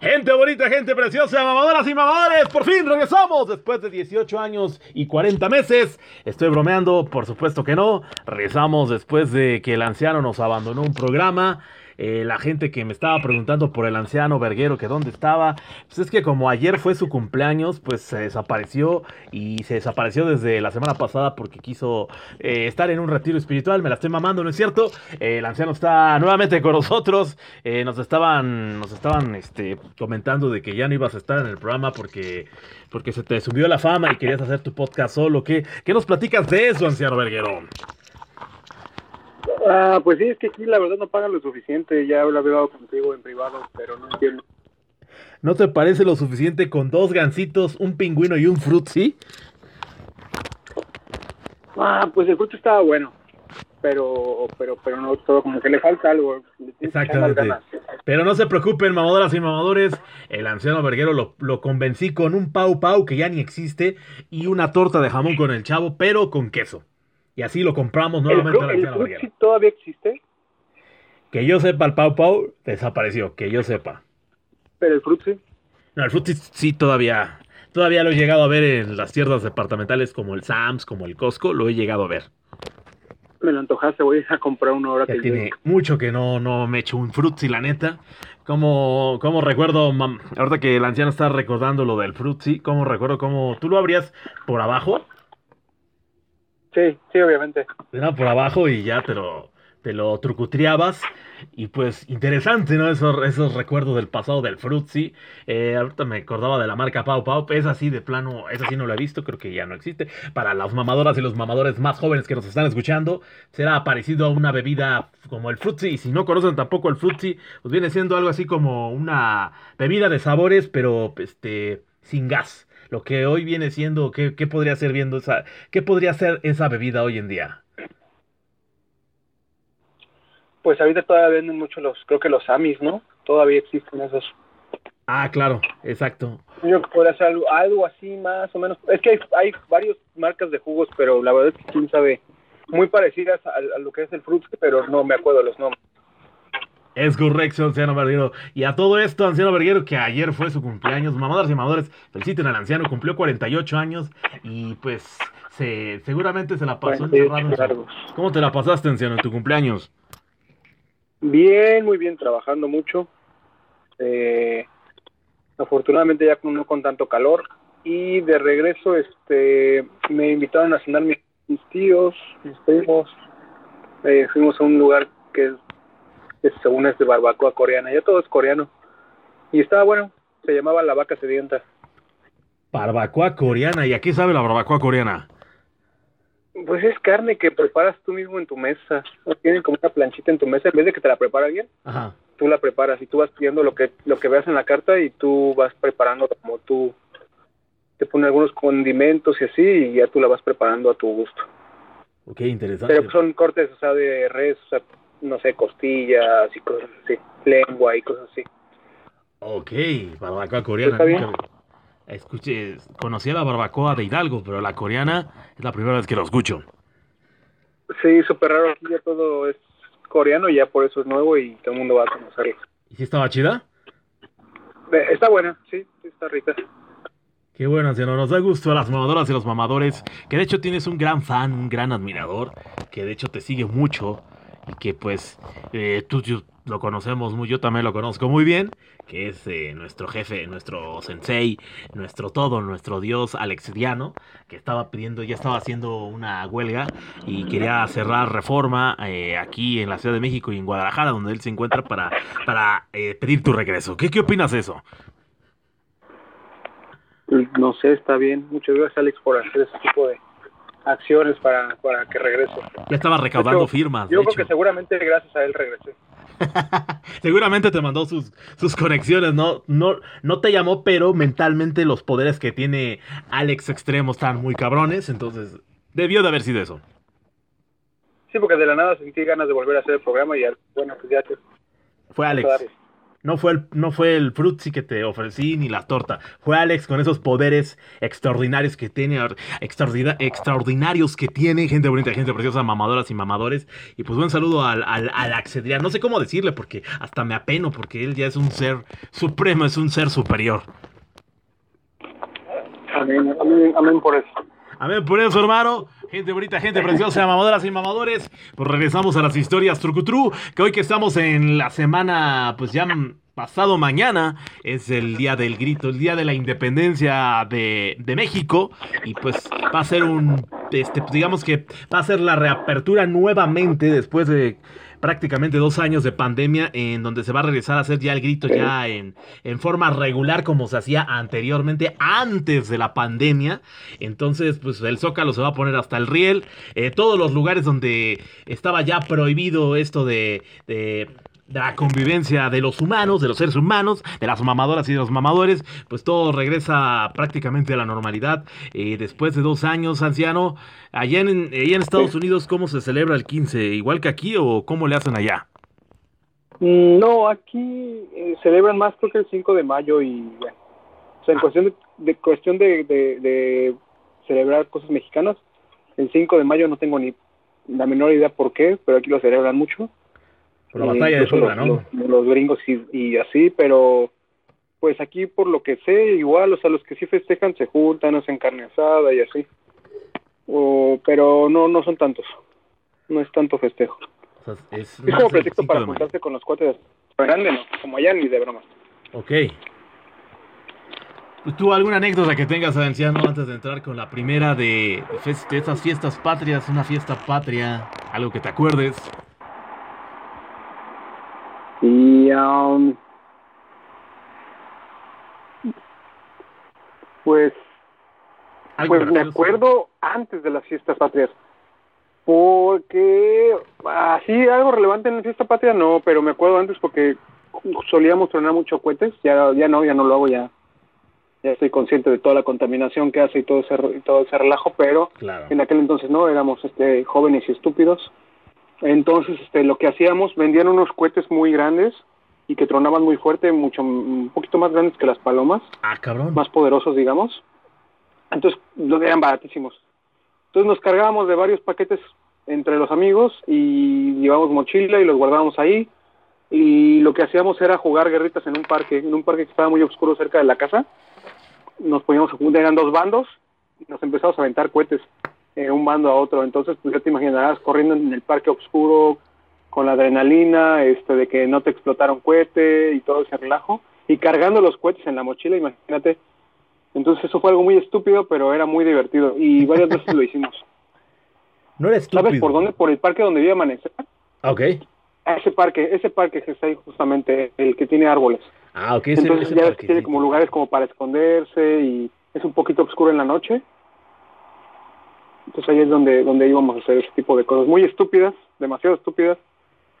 Gente bonita, gente preciosa, mamadoras y mamadores, por fin regresamos después de 18 años y 40 meses. Estoy bromeando, por supuesto que no. Regresamos después de que el anciano nos abandonó un programa eh, la gente que me estaba preguntando por el anciano Verguero que dónde estaba, pues es que como ayer fue su cumpleaños, pues se desapareció y se desapareció desde la semana pasada porque quiso eh, estar en un retiro espiritual, me la estoy mamando, ¿no es cierto? Eh, el anciano está nuevamente con nosotros, nos estaban, nos estaban este, comentando de que ya no ibas a estar en el programa porque, porque se te subió la fama y querías hacer tu podcast solo, ¿qué, qué nos platicas de eso, anciano Verguero? Ah, pues sí, es que aquí la verdad no pagan lo suficiente. Ya lo había hablado contigo en privado, pero no entiendo. ¿No te parece lo suficiente con dos gancitos, un pingüino y un frutzi? Ah, pues el fruto estaba bueno, pero pero pero no todo como que le falta algo. Exactamente. Pero no se preocupen, mamadoras y mamadores, el anciano verguero lo, lo, convencí con un pau pau que ya ni existe y una torta de jamón con el chavo, pero con queso. Y así lo compramos nuevamente. ¿El, el sí todavía existe? Que yo sepa, el Pau Pau desapareció, que yo sepa. ¿Pero el Fruitsy? No, el Fruitsy sí todavía, todavía lo he llegado a ver en las tiendas departamentales como el Sams, como el Costco, lo he llegado a ver. Me lo antojaste, voy a comprar uno ahora que tiene mucho que no, no me echo un Fruitsy, la neta. Como, como recuerdo, ahorita que el anciano está recordando lo del Fruitsy, como recuerdo cómo tú lo abrías por abajo Sí, sí, obviamente. Era por abajo y ya te lo, te lo trucutreabas. Y pues interesante, ¿no? Esos, recuerdos del pasado del Fruitsy. Eh, ahorita me acordaba de la marca Pau Pau. Es así de plano, es así no lo he visto, creo que ya no existe. Para las mamadoras y los mamadores más jóvenes que nos están escuchando, será parecido a una bebida como el Fruitsy. Y si no conocen tampoco el Fruitsy, pues viene siendo algo así como una bebida de sabores, pero este sin gas lo que hoy viene siendo, ¿qué, qué podría ser viendo esa, qué podría ser esa bebida hoy en día? Pues ahorita todavía venden mucho los, creo que los Amis, ¿no? Todavía existen esos. Ah, claro, exacto. Yo podría hacer algo, así más o menos. Es que hay, hay varias marcas de jugos, pero la verdad es que quién sabe, muy parecidas a, lo que es el fruit, pero no me acuerdo los nombres. Es correcto, anciano verguero. Y a todo esto, anciano verguero, que ayer fue su cumpleaños. Mamadoras y mamadores, feliciten al anciano, cumplió 48 años y pues se, seguramente se la pasó encerrado. ¿Cómo te la pasaste, anciano, en tu cumpleaños? Bien, muy bien, trabajando mucho. Eh, afortunadamente ya no con tanto calor. Y de regreso, este, me invitaron a cenar mis, tíos, mis primos. Eh, fuimos a un lugar que es según es de barbacoa coreana, ya todo es coreano. Y estaba bueno, se llamaba La Vaca Sedienta. Barbacoa coreana, ¿y a qué sabe la barbacoa coreana? Pues es carne que preparas tú mismo en tu mesa. Tienen como una planchita en tu mesa, en vez de que te la prepara alguien, tú la preparas y tú vas pidiendo lo que, lo que veas en la carta y tú vas preparando como tú te pones algunos condimentos y así y ya tú la vas preparando a tu gusto. Ok, interesante. Pero son cortes, o sea, de res, o sea, no sé, costillas y cosas así, lengua y cosas así. Ok, barbacoa coreana. Escuché, conocía la barbacoa de Hidalgo, pero la coreana es la primera vez que lo escucho. Sí, súper raro, ya todo es coreano y ya por eso es nuevo y todo el mundo va a conocerlo. ¿Y si estaba chida? Está buena, sí, está rica. Qué bueno, si no nos da gusto a las mamadoras y los mamadores, que de hecho tienes un gran fan, un gran admirador, que de hecho te sigue mucho que pues eh, tú lo conocemos muy, yo también lo conozco muy bien, que es eh, nuestro jefe, nuestro sensei, nuestro todo, nuestro dios alexidiano, que estaba pidiendo, ya estaba haciendo una huelga y quería cerrar reforma eh, aquí en la Ciudad de México y en Guadalajara, donde él se encuentra para, para pedir tu regreso. ¿Qué, ¿Qué opinas de eso? No sé, está bien. Muchas gracias, Alex, por hacer ese tipo de, acciones para, para que regrese. Ya estaba recaudando firmas. Yo creo que seguramente gracias a él regresé. seguramente te mandó sus, sus conexiones, ¿no? ¿no? No te llamó, pero mentalmente los poderes que tiene Alex Extremo están muy cabrones, entonces debió de haber sido eso. Sí, porque de la nada sentí ganas de volver a hacer el programa y bueno, pues ya te... Fue Alex. No fue el, no fue el frutzi que te ofrecí ni la torta. Fue Alex con esos poderes extraordinarios que tiene, extraordinarios que tiene, gente bonita, gente preciosa, mamadoras y mamadores. Y pues buen saludo al, al, al No sé cómo decirle porque hasta me apeno porque él ya es un ser supremo, es un ser superior. Amén, amén, amén por eso. Amén por eso, hermano. Gente bonita, gente preciosa, mamadoras y mamadores. Pues regresamos a las historias trucutru. Que hoy que estamos en la semana, pues ya pasado mañana es el día del grito, el día de la independencia de, de México. Y pues va a ser un, este, digamos que va a ser la reapertura nuevamente después de prácticamente dos años de pandemia en donde se va a regresar a hacer ya el grito ya en, en forma regular como se hacía anteriormente, antes de la pandemia. Entonces, pues el Zócalo se va a poner hasta el riel. Eh, todos los lugares donde estaba ya prohibido esto de, de de la convivencia de los humanos, de los seres humanos, de las mamadoras y de los mamadores, pues todo regresa prácticamente a la normalidad. Eh, después de dos años, anciano, allá en, allá en Estados Unidos, ¿cómo se celebra el 15? ¿Igual que aquí o cómo le hacen allá? Mm, no, aquí eh, celebran más creo que el 5 de mayo y O sea, en ah. cuestión, de, cuestión de, de, celebrar cosas mexicanas, el 5 de mayo no tengo ni la menor idea por qué, pero aquí lo celebran mucho. Por la batalla de Puebla, ¿no? Los, gringos y, así, pero pues aquí por lo que sé, igual, o sea, los que sí festejan se juntan, hacen carne asada y así. O, pero no, no son tantos. No es tanto festejo. es, como pretexto para juntarse con los cuates grande, ¿no? Como allá ni de broma. Ok. Pues, ¿Tú alguna anécdota que tengas, anciano, antes de entrar con la primera de, de estas fiestas patrias, una fiesta patria, algo que te acuerdes? Y um, pues, pues me acuerdo antes de las fiestas patrias. Porque así algo relevante en la fiesta patria no, pero me acuerdo antes porque solíamos tronar mucho cohetes, ya ya no, ya no lo hago ya. Ya estoy consciente de toda la contaminación que hace y todo ese todo ese relajo, pero en aquel entonces no, éramos este jóvenes y estúpidos entonces, este, lo que hacíamos, vendían unos cohetes muy grandes y que tronaban muy fuerte, mucho, un poquito más grandes que las palomas. Ah, cabrón. Más poderosos, digamos. Entonces, eran baratísimos. Entonces nos cargábamos de varios paquetes entre los amigos y llevábamos mochila y los guardábamos ahí. Y lo que hacíamos era jugar guerritas en un parque, en un parque que estaba muy oscuro cerca de la casa. Nos poníamos a jugar, eran dos bandos y nos empezamos a aventar cohetes eh, un bando a otro. Entonces, pues ya te imaginarás corriendo en el parque oscuro con la adrenalina, este, de que no te explotaron cohete y todo ese relajo, y cargando los cohetes en la mochila, imagínate. Entonces eso fue algo muy estúpido, pero era muy divertido y varias veces lo hicimos. No era estúpido. ¿Sabes por dónde? Por el parque donde vive Amanecer. Ok. ese parque, ese parque que está ahí justamente, el que tiene árboles. Ah, ok. Entonces ya ves que tiene como lugares como para esconderse y es un poquito oscuro en la noche. Entonces ahí es donde, donde íbamos a hacer ese tipo de cosas, muy estúpidas, demasiado estúpidas,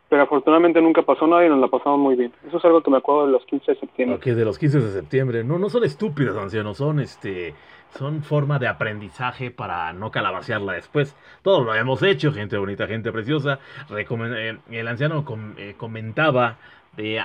pero afortunadamente nunca pasó nada y nos la pasamos muy bien. Eso es algo que me acuerdo de los 15 de septiembre. Ok, de los 15 de septiembre. No, no son estúpidas, ancianos, son este son forma de aprendizaje para no calabacearla después. Todos lo hemos hecho, gente bonita, gente preciosa. Eh, el anciano eh, comentaba eh,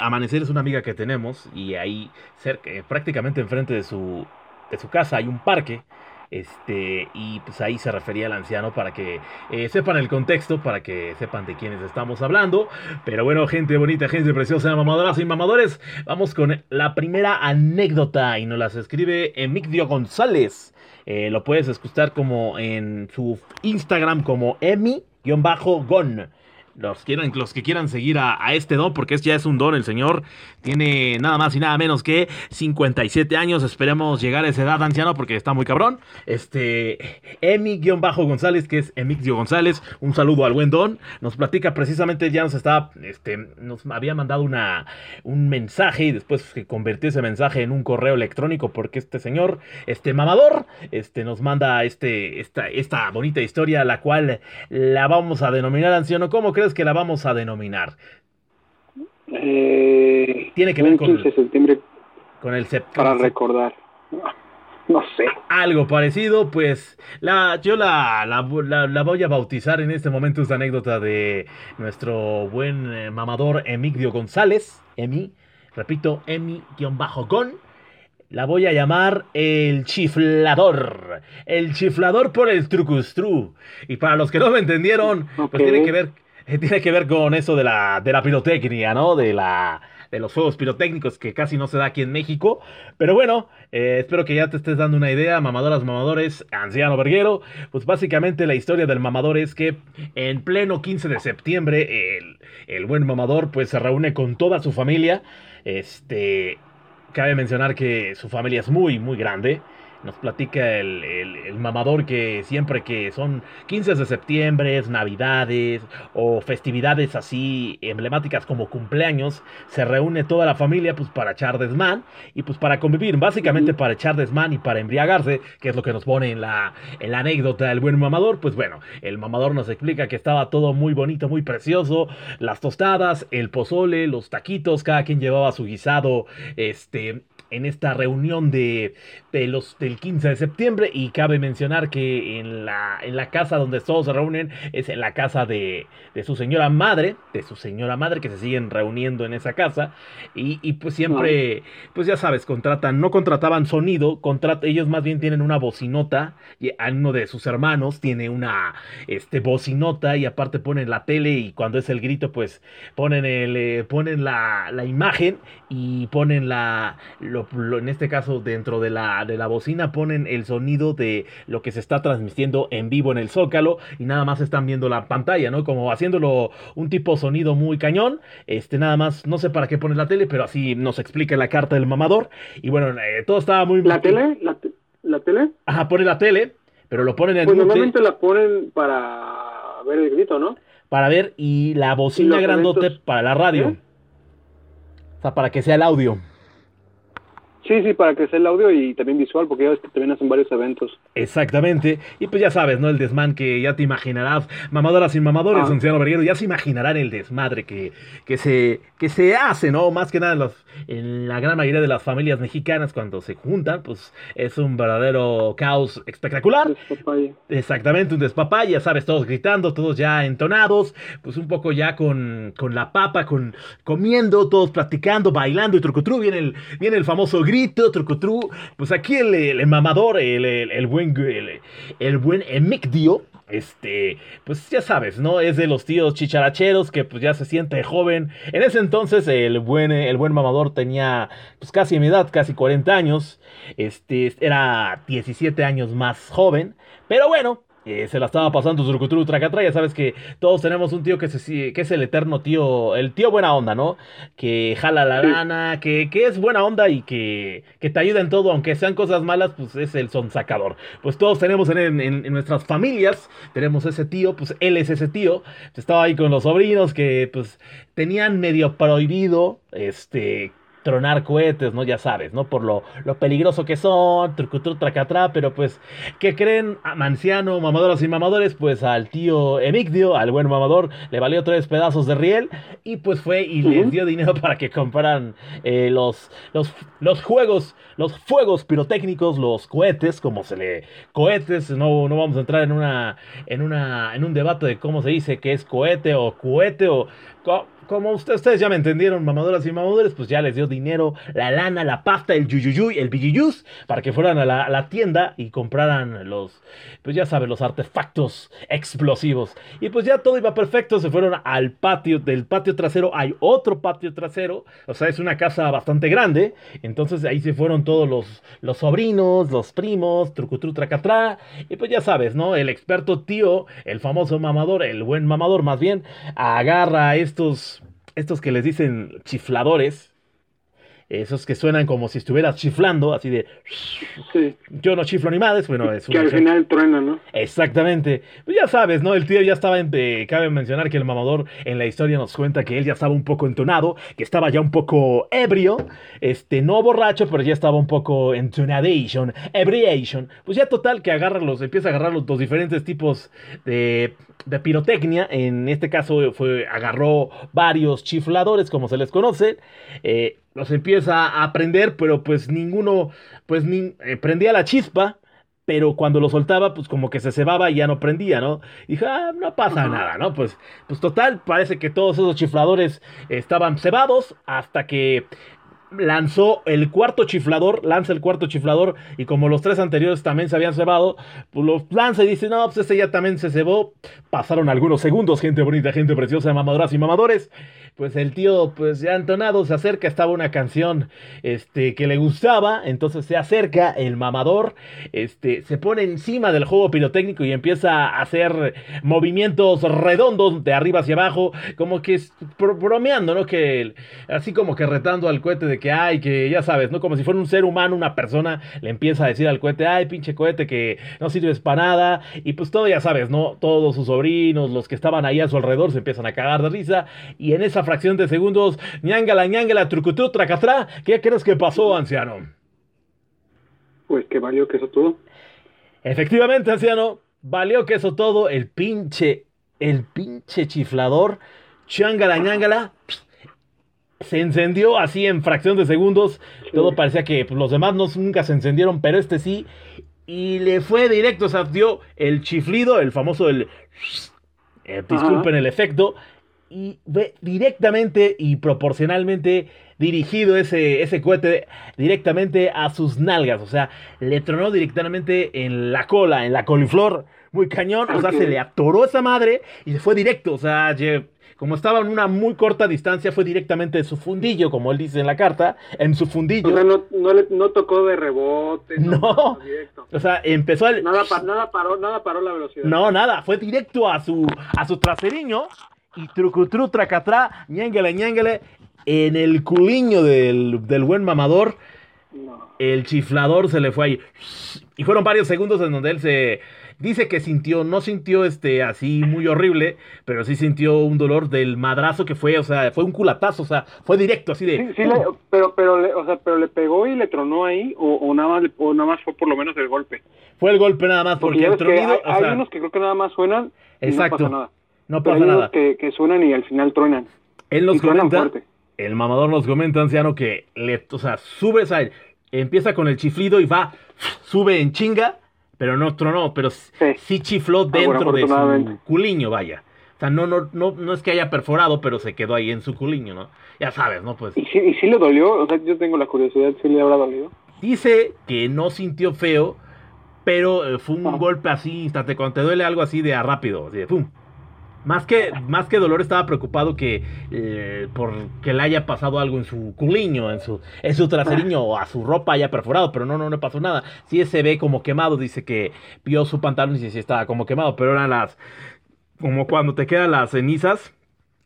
Amanecer es una amiga que tenemos y ahí cerca, prácticamente enfrente de su, de su casa hay un parque este, y pues ahí se refería al anciano para que eh, sepan el contexto, para que sepan de quiénes estamos hablando. Pero bueno, gente bonita, gente preciosa, mamadoras y mamadores, vamos con la primera anécdota y nos las escribe Emigdio González. Eh, lo puedes escuchar como en su Instagram como emi-gon los, quieran, los que quieran seguir a, este don, porque ya es un don, el señor tiene nada más y nada menos que 57 años. Esperemos llegar a esa edad anciano porque está muy cabrón. Este, Emi-González, que es Emixio González, un saludo al buen don. Nos platica precisamente, ya nos estaba, este, nos había mandado una, un mensaje y después que convirtió ese mensaje en un correo electrónico porque este señor, este mamador, este, nos manda este, esta, esta bonita historia, la cual la vamos a denominar anciano. ¿Cómo crees que la vamos a denominar? Eh, Tiene que ver con, septiembre con el Para recordar. No sé. Algo parecido, pues la, yo la, la, voy a bautizar en este momento esta anécdota de nuestro buen eh, mamador Emigdio González, Emi, repito, Emi-Gon. La voy a llamar el chiflador. El chiflador por el trucustru. Y para los que no me entendieron, pues tiene que ver, tiene que ver con eso de la, de la pirotecnia, ¿no? De la de los fuegos pirotécnicos que casi no se da aquí en México. Pero bueno, eh, espero que ya te estés dando una idea, mamadoras, mamadores, anciano verguero. Pues básicamente la historia del mamador es que en pleno 15 de septiembre el, el buen mamador pues se reúne con toda su familia. Este, cabe mencionar que su familia es muy, muy grande. Nos platica el, mamador que siempre que son 15 de septiembre, navidades o festividades así emblemáticas como cumpleaños, se reúne toda la familia pues para echar desmán y pues para convivir, básicamente para echar desmán y para embriagarse, que es lo que nos pone en la, en la anécdota del buen mamador. Pues bueno, el mamador nos explica que estaba todo muy bonito, muy precioso, las tostadas, el pozole, los taquitos, cada quien llevaba su guisado, este, en esta reunión de, de, los del 15 de septiembre y cabe mencionar que en la, en la casa donde todos se reúnen es en la casa de, de, su señora madre, de su señora madre que se siguen reuniendo en esa casa y, y pues siempre, pues ya sabes, contratan, no contrataban sonido, contrat, ellos más bien tienen una bocinota y uno de sus hermanos tiene una este, bocinota y aparte ponen la tele y cuando es el grito pues ponen, el, eh, ponen la, la imagen y ponen la en este caso dentro de la, de la bocina ponen el sonido de lo que se está transmitiendo en vivo en el Zócalo y nada más están viendo la pantalla, ¿no? Como haciéndolo un tipo sonido muy cañón, este nada más, no sé para qué ponen la tele, pero así nos explica la carta del mamador y bueno, eh, todo estaba muy... ¿La tele? ¿La, tele? Ajá, pone la tele, pero lo ponen en... Pues normalmente la ponen para ver el grito, ¿no? Para ver y la bocina grandote para la radio. ¿Eh? O sea, para que sea el audio. Sí, sí, para crecer el audio y también visual, porque ya ves que también hacen varios eventos. Exactamente. Y pues ya sabes, ¿no? El desmán que ya te imaginarás, mamadoras y mamadores, ah. anciano verguero, ya se imaginarán el desmadre que, que, se, que se hace, ¿no? Más que nada en, los, en la gran mayoría de las familias mexicanas cuando se juntan, pues es un verdadero caos espectacular. Exactamente, un despapay, ya sabes, todos gritando, todos ya entonados, pues un poco ya con, con la papa, con comiendo, todos platicando, bailando y trucutru, viene el, viene el famoso grito, Pues aquí el, mamador, el, el, buen, el, buen Emicdio, este, pues ya sabes, ¿no? Es de los tíos chicharacheros que pues ya se siente joven. En ese entonces el buen, el buen mamador tenía pues casi mi edad, casi 40 años. Este, era 17 años más joven. Pero bueno, eh, se la estaba pasando Zurkuturu Tracatra. Ya sabes que todos tenemos un tío que, se, que es el eterno tío, el tío buena onda, ¿no? Que jala la lana, que, que es buena onda y que, que, te ayuda en todo, aunque sean cosas malas, pues es el sonsacador. Pues todos tenemos en, en, nuestras familias, tenemos ese tío, pues él es ese tío. Estaba ahí con los sobrinos que pues tenían medio prohibido, este, tronar cohetes, ¿no? Ya sabes, ¿no? Por lo, lo peligroso que son, trucutru, tracatra, pero pues, ¿qué creen? Manciano, mamadoras y mamadores, pues al tío Emigdio, al buen mamador, le valió tres pedazos de riel y pues fue y les dio dinero para que compraran eh, los, los, los juegos, los fuegos pirotécnicos, los cohetes, como se le... cohetes, no, no vamos a entrar en una, en una, en un debate de cómo se dice que es cohete o cohete o como ustedes ya me entendieron, mamadoras y mamadores, pues ya les dio dinero, la lana, la pasta, el yuyuyuy, el billuyus, para que fueran a la, tienda y compraran los, pues ya saben, los artefactos explosivos. Y pues ya todo iba perfecto, se fueron al patio, del patio trasero hay otro patio trasero, o sea, es una casa bastante grande, entonces ahí se fueron todos los, los sobrinos, los primos, trucutru tracatrá, y pues ya sabes, ¿no? El experto tío, el famoso mamador, el buen mamador más bien, agarra estos estos que les dicen chifladores, esos que suenan como si estuvieras chiflando, así de... Yo no chiflo ni madres, bueno, es Que al final truena, ¿no? Exactamente. Pues ya sabes, ¿no? El tío ya estaba en... cabe mencionar que el mamador en la historia nos cuenta que él ya estaba un poco entonado, que estaba ya un poco ebrio, este, no borracho, pero ya estaba un poco entonadation, ebriation. Pues ya total que agarra los, empieza a agarrar los, dos diferentes tipos de, de pirotecnia. En este caso fue, agarró varios chifladores, como se les conoce. Eh, los empieza a aprender, pero pues ninguno, pues ni, eh, prendía la chispa, pero cuando lo soltaba, pues como que se cebaba y ya no prendía, ¿no? Y dije, ah, no pasa nada, ¿no? Pues, pues total, parece que todos esos chifladores estaban cebados hasta que lanzó el cuarto chiflador, lanza el cuarto chiflador y como los tres anteriores también se habían cebado, pues los lanza y dice, no, pues ese ya también se cebó. Pasaron algunos segundos, gente bonita, gente preciosa, mamadoras y mamadores pues el tío, pues ya entonado, se acerca, estaba una canción este, que le gustaba, entonces se acerca el mamador, este, se pone encima del juego pirotécnico y empieza a hacer movimientos redondos de arriba hacia abajo, como que bromeando, ¿no? Que así como que retando al cohete de que, ay, que ya sabes, ¿no? Como si fuera un ser humano, una persona, le empieza a decir al cohete, ay, pinche cohete, que no sirves para nada, y pues todo, ya sabes, ¿no? Todos sus sobrinos, los que estaban ahí a su alrededor, se empiezan a cagar de risa, y en esa fracción de segundos, ñangala, ñangala, trucutú, tracatrá. ¿Qué crees que pasó, anciano? Pues que valió que eso todo. Efectivamente, anciano, valió que eso todo. El pinche, el pinche chiflador, ñangala, ñangala, se encendió así en fracción de segundos. Todo parecía que pues, los demás no, nunca se encendieron, pero este sí. Y le fue directo, o sea, dio el chiflido, el famoso, el... Eh, disculpen el efecto, y ve directamente y proporcionalmente dirigido ese, ese cohete directamente a sus nalgas. O sea, le tronó directamente en la cola, en la coliflor. Muy cañón. O sea, se le atoró esa madre y se fue directo. O sea, como estaba en una muy corta distancia, fue directamente en su fundillo, como él dice en la carta, en su fundillo. O sea, no, no, tocó de rebote. No. O sea, empezó el... Nada, nada, paró, nada paró la velocidad. No, nada. Fue directo a su, a su traseriño y trucutru, tracatrá, ñéngale, ñéngale, en el culiño del, del buen mamador, el chiflador se le fue ahí. Y fueron varios segundos en donde él se dice que sintió, no sintió este así muy horrible, pero sí sintió un dolor del madrazo que fue, o sea, fue un culatazo, o sea, fue directo así de. Sí, pero, pero, le, o sea, pero le pegó y le tronó ahí, o, nada más, o nada más fue por lo menos el golpe. Fue el golpe nada más, porque, el tronido. Hay, unos que creo que nada más suenan. exacto. no pasa nada. No pasa nada. Que, que, suenan y al final truenan. Él nos comenta, el mamador nos comenta, anciano, que le, o sea, sube, o empieza con el chiflido y va, sube en chinga, pero no tronó, pero sí, chifló dentro de su culiño, vaya. O sea, no, no, no, no es que haya perforado, pero se quedó ahí en su culiño, ¿no? Ya sabes, ¿no? Pues. ¿Y si, y si le dolió? O sea, yo tengo la curiosidad, ¿si le habrá dolido? Dice que no sintió feo, pero eh, fue un ah. golpe así instante, cuando te duele algo así de a rápido, así de pum. Más que, más que dolor estaba preocupado que eh, por que le haya pasado algo en su culiño, en su, en su traseriño o a su ropa haya perforado, pero no, no, no pasó nada. Sí se ve como quemado, dice que vio su pantalón y sí, estaba como quemado, pero eran las, como cuando te quedan las cenizas,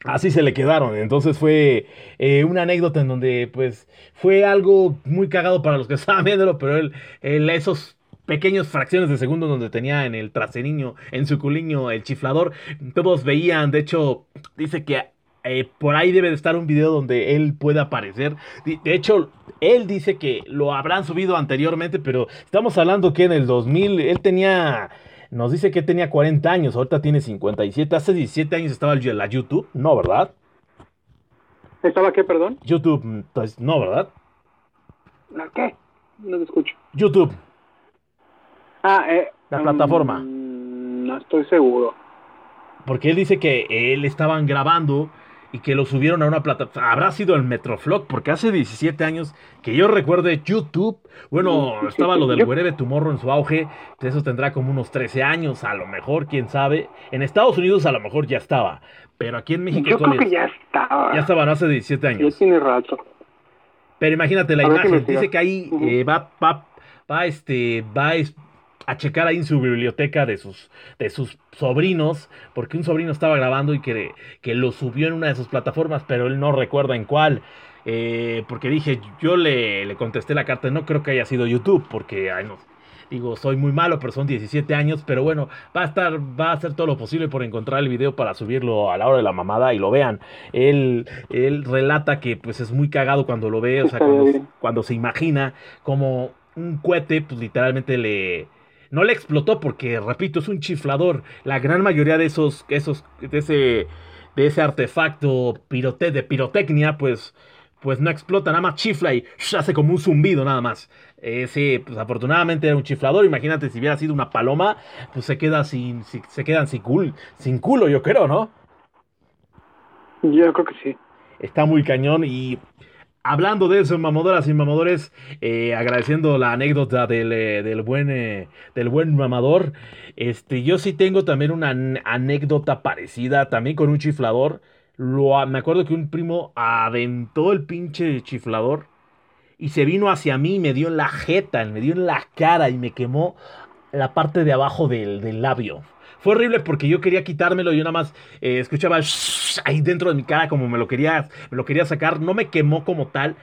así se le quedaron. Entonces fue eh, una anécdota en donde pues fue algo muy cagado para los que estaban viéndolo, pero él, él esos pequeños fracciones de segundo donde tenía en el traseriño, en su culiño, el chiflador. Todos veían, de hecho, dice que eh, por ahí debe de estar un video donde él puede aparecer. De hecho, él dice que lo habrán subido anteriormente, pero estamos hablando que en el 2000 él tenía... Nos dice que tenía 40 años, ahorita tiene 57. Hace 17 años estaba la YouTube, no, ¿verdad? ¿Estaba qué, perdón? YouTube, pues, no, ¿verdad? ¿La qué? No te escucho. YouTube. Ah, eh, la plataforma. Mm, no estoy seguro. Porque él dice que él estaban grabando y que lo subieron a una plataforma. Habrá sido el Metroflog, porque hace 17 años que yo recuerde YouTube. Bueno, estaba lo del Wherever Tomorrow en su auge. Eso tendrá como unos 13 años, a lo mejor, quién sabe. En Estados Unidos a lo mejor ya estaba. Pero aquí en México. Yo creo que ya estaba. Ya estaba, hace 17 años. Ya tiene rato. Pero imagínate la imagen. Dice que ahí eh, va, va, va, este, va, a checar ahí en su biblioteca de sus, de sus sobrinos, porque un sobrino estaba grabando y que, que lo subió en una de sus plataformas, pero él no recuerda en cuál. Eh, porque dije, yo le, le, contesté la carta, no creo que haya sido YouTube, porque ay, no, digo, soy muy malo, pero son 17 años, pero bueno, va a estar, va a hacer todo lo posible por encontrar el video para subirlo a la hora de la mamada y lo vean. Él, él relata que pues es muy cagado cuando lo ve, o sea, cuando, cuando se imagina como un cohete, pues literalmente le, no le explotó porque, repito, es un chiflador. La gran mayoría de esos, esos, de ese, de ese artefacto pirote, de pirotecnia, pues, pues no explota, nada más chifla y hace como un zumbido nada más. sí, pues afortunadamente era un chiflador. Imagínate si hubiera sido una paloma, pues se queda sin, se quedan sin, sin culo, yo creo, ¿no? Yo creo que sí. Está muy cañón y hablando de eso, mamadoras y mamadores, eh, agradeciendo la anécdota del, eh, del buen, eh, del buen mamador, este, yo sí tengo también una anécdota parecida, también con un chiflador. Lo, me acuerdo que un primo aventó el pinche chiflador y se vino hacia mí me dio en la jeta, me dio en la cara y me quemó la parte de abajo del, del labio. Fue horrible porque yo quería quitármelo y yo nada más eh, escuchaba ahí dentro de mi cara como me lo, quería, me lo quería sacar. No me quemó como tal,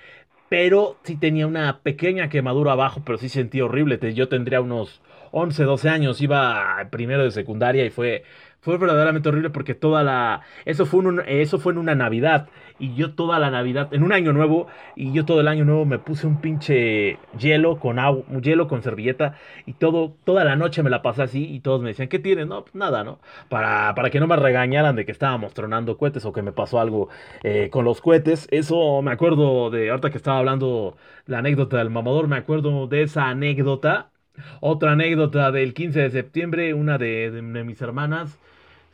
pero sí tenía una pequeña quemadura abajo, pero sí sentí horrible. Yo tendría unos 11, 12 años, iba primero de secundaria y fue fue verdaderamente horrible porque toda la. Eso fue, un, eso fue en una Navidad. Y yo toda la Navidad, en un año nuevo, y yo todo el año nuevo me puse un pinche hielo con agua, hielo con servilleta. Y todo, toda la noche me la pasé así. Y todos me decían, ¿qué tienes? No, pues nada, ¿no? Para, para que no me regañaran de que estábamos tronando cohetes o que me pasó algo eh, con los cohetes. Eso me acuerdo de. Ahorita que estaba hablando la anécdota del mamador, me acuerdo de esa anécdota. Otra anécdota del 15 de septiembre, una de, de mis hermanas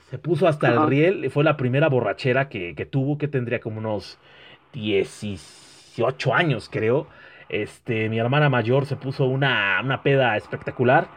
se puso hasta el riel, fue la primera borrachera que, que, tuvo, que tendría como unos 18 años, creo. Este, mi hermana mayor se puso una, una peda espectacular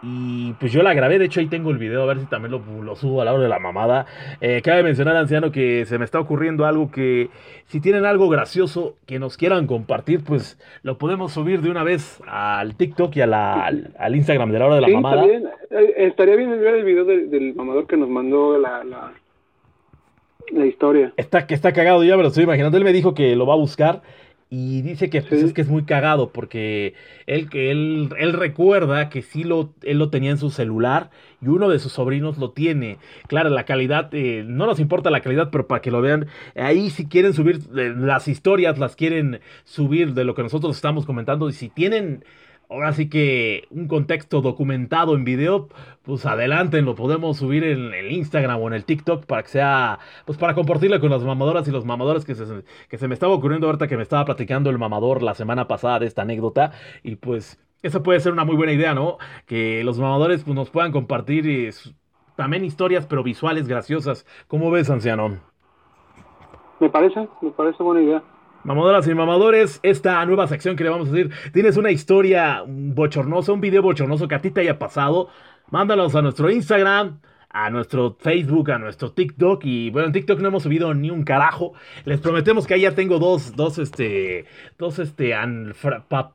y pues yo la grabé, de hecho ahí tengo el video, a ver si también lo, subo a la hora de la mamada. Eh, cabe mencionar, anciano, que se me está ocurriendo algo que si tienen algo gracioso que nos quieran compartir, pues lo podemos subir de una vez al TikTok y a la, al, Instagram de la hora de la mamada. Eh, estaría bien ver el video del, mamador que nos mandó la, la, historia. Está, que está cagado ya, pero estoy imaginando. Él me dijo que lo va a buscar. Y dice que pues, es que es muy cagado porque él, que él, él recuerda que sí lo, él lo tenía en su celular y uno de sus sobrinos lo tiene. Claro, la calidad, eh, no nos importa la calidad, pero para que lo vean, ahí si quieren subir eh, las historias, las quieren subir de lo que nosotros estamos comentando y si tienen ahora sí que un contexto documentado en video, pues adelante, lo podemos subir en el Instagram o en el TikTok para que sea, pues para compartirlo con las mamadoras y los mamadores que se, que se me estaba ocurriendo ahorita que me estaba platicando el mamador la semana pasada de esta anécdota y pues esa puede ser una muy buena idea, ¿no? Que los mamadores pues, nos puedan compartir eh, también historias pero visuales graciosas. ¿Cómo ves, anciano? Me parece, me parece buena idea. Mamadoras y mamadores, esta nueva sección que le vamos a decir, tienes una historia bochornosa, un video bochornoso que a ti te haya pasado, mándalos a nuestro Instagram, a nuestro Facebook, a nuestro TikTok. Y bueno, en TikTok no hemos subido ni un carajo. Les prometemos que ahí ya tengo dos, dos, este, dos, este,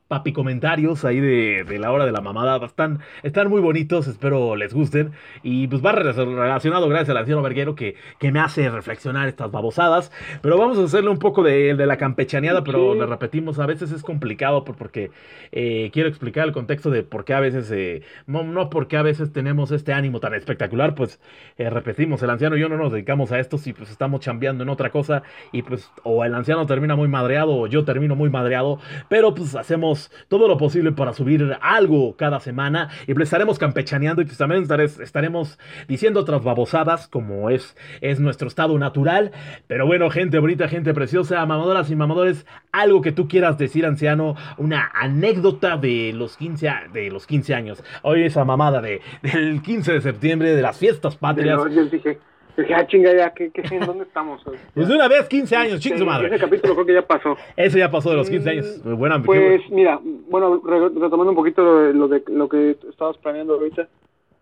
papi comentarios ahí de, de, la hora de la mamada. Están, están muy bonitos, espero les gusten. Y pues va relacionado gracias al anciano verguero que, que me hace reflexionar estas babosadas. Pero vamos a hacerle un poco de, de la campechaneada, pero le repetimos, a veces es complicado porque eh, quiero explicar el contexto de por qué a veces, eh, no, no porque a veces tenemos este ánimo tan espectacular, pues eh, repetimos, el anciano y yo no nos dedicamos a esto si pues estamos chambeando en otra cosa y pues o el anciano termina muy madreado o yo termino muy madreado, pero pues hacemos todo lo posible para subir algo cada semana y pues estaremos campechaneando y pues también estaremos diciendo otras babosadas como es, es nuestro estado natural, pero bueno, gente bonita, gente preciosa, mamadoras y mamadores, algo que tú quieras decir, anciano, una anécdota de los 15, de los 15 años. Hoy esa mamada de, del 15 de septiembre de las fiestas estas patrias. yo dije, dije, ah, chinga, ya, ¿qué, qué, ¿en dónde estamos? Pues de una vez, 15 años, ching su madre. Ese capítulo creo que ya pasó. Eso ya pasó de los 15 años. Muy buena. Pues, mira, bueno, retomando un poquito lo de, lo de lo que estabas planeando ahorita,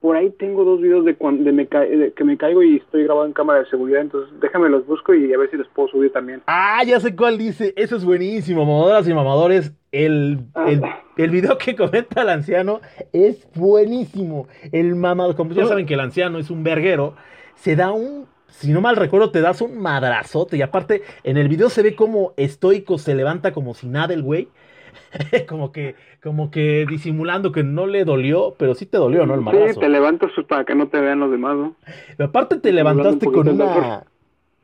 por ahí tengo dos videos de, cuando, de, me de que me caigo y estoy grabado en cámara de seguridad, entonces déjame los busco y a ver si les puedo subir también. Ah, ya sé cuál dice, eso es buenísimo, mamadoras y mamadores. El, el, ah. el, video que comenta el anciano es buenísimo. El mamador, como ya saben que el anciano es un verguero, se da un, si no mal recuerdo, te das un madrazote. Y aparte, en el video se ve como estoico se levanta como si nada el güey. como que, como que disimulando que no le dolió, pero sí te dolió, ¿no? El madrazo. Sí, te levantas para que no te vean los demás, ¿no? Pero aparte te levantaste con una...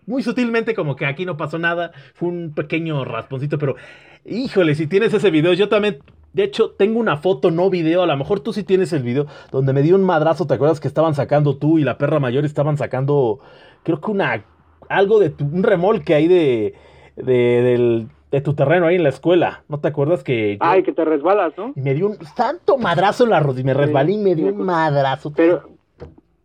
Muy sutilmente, como que aquí no pasó nada, fue un pequeño rasponcito, pero híjole, si tienes ese video, yo también de hecho, tengo una foto, no video. A lo mejor tú sí tienes el video donde me dio un madrazo. ¿Te acuerdas que estaban sacando tú y la perra mayor estaban sacando, creo que una, algo de un remolque ahí de, de, de tu terreno ahí en la escuela. ¿No te acuerdas que... Ay, que te resbalas, ¿no? Y me dio un santo madrazo en la rodilla. Me resbalé y me dio un madrazo. Pero,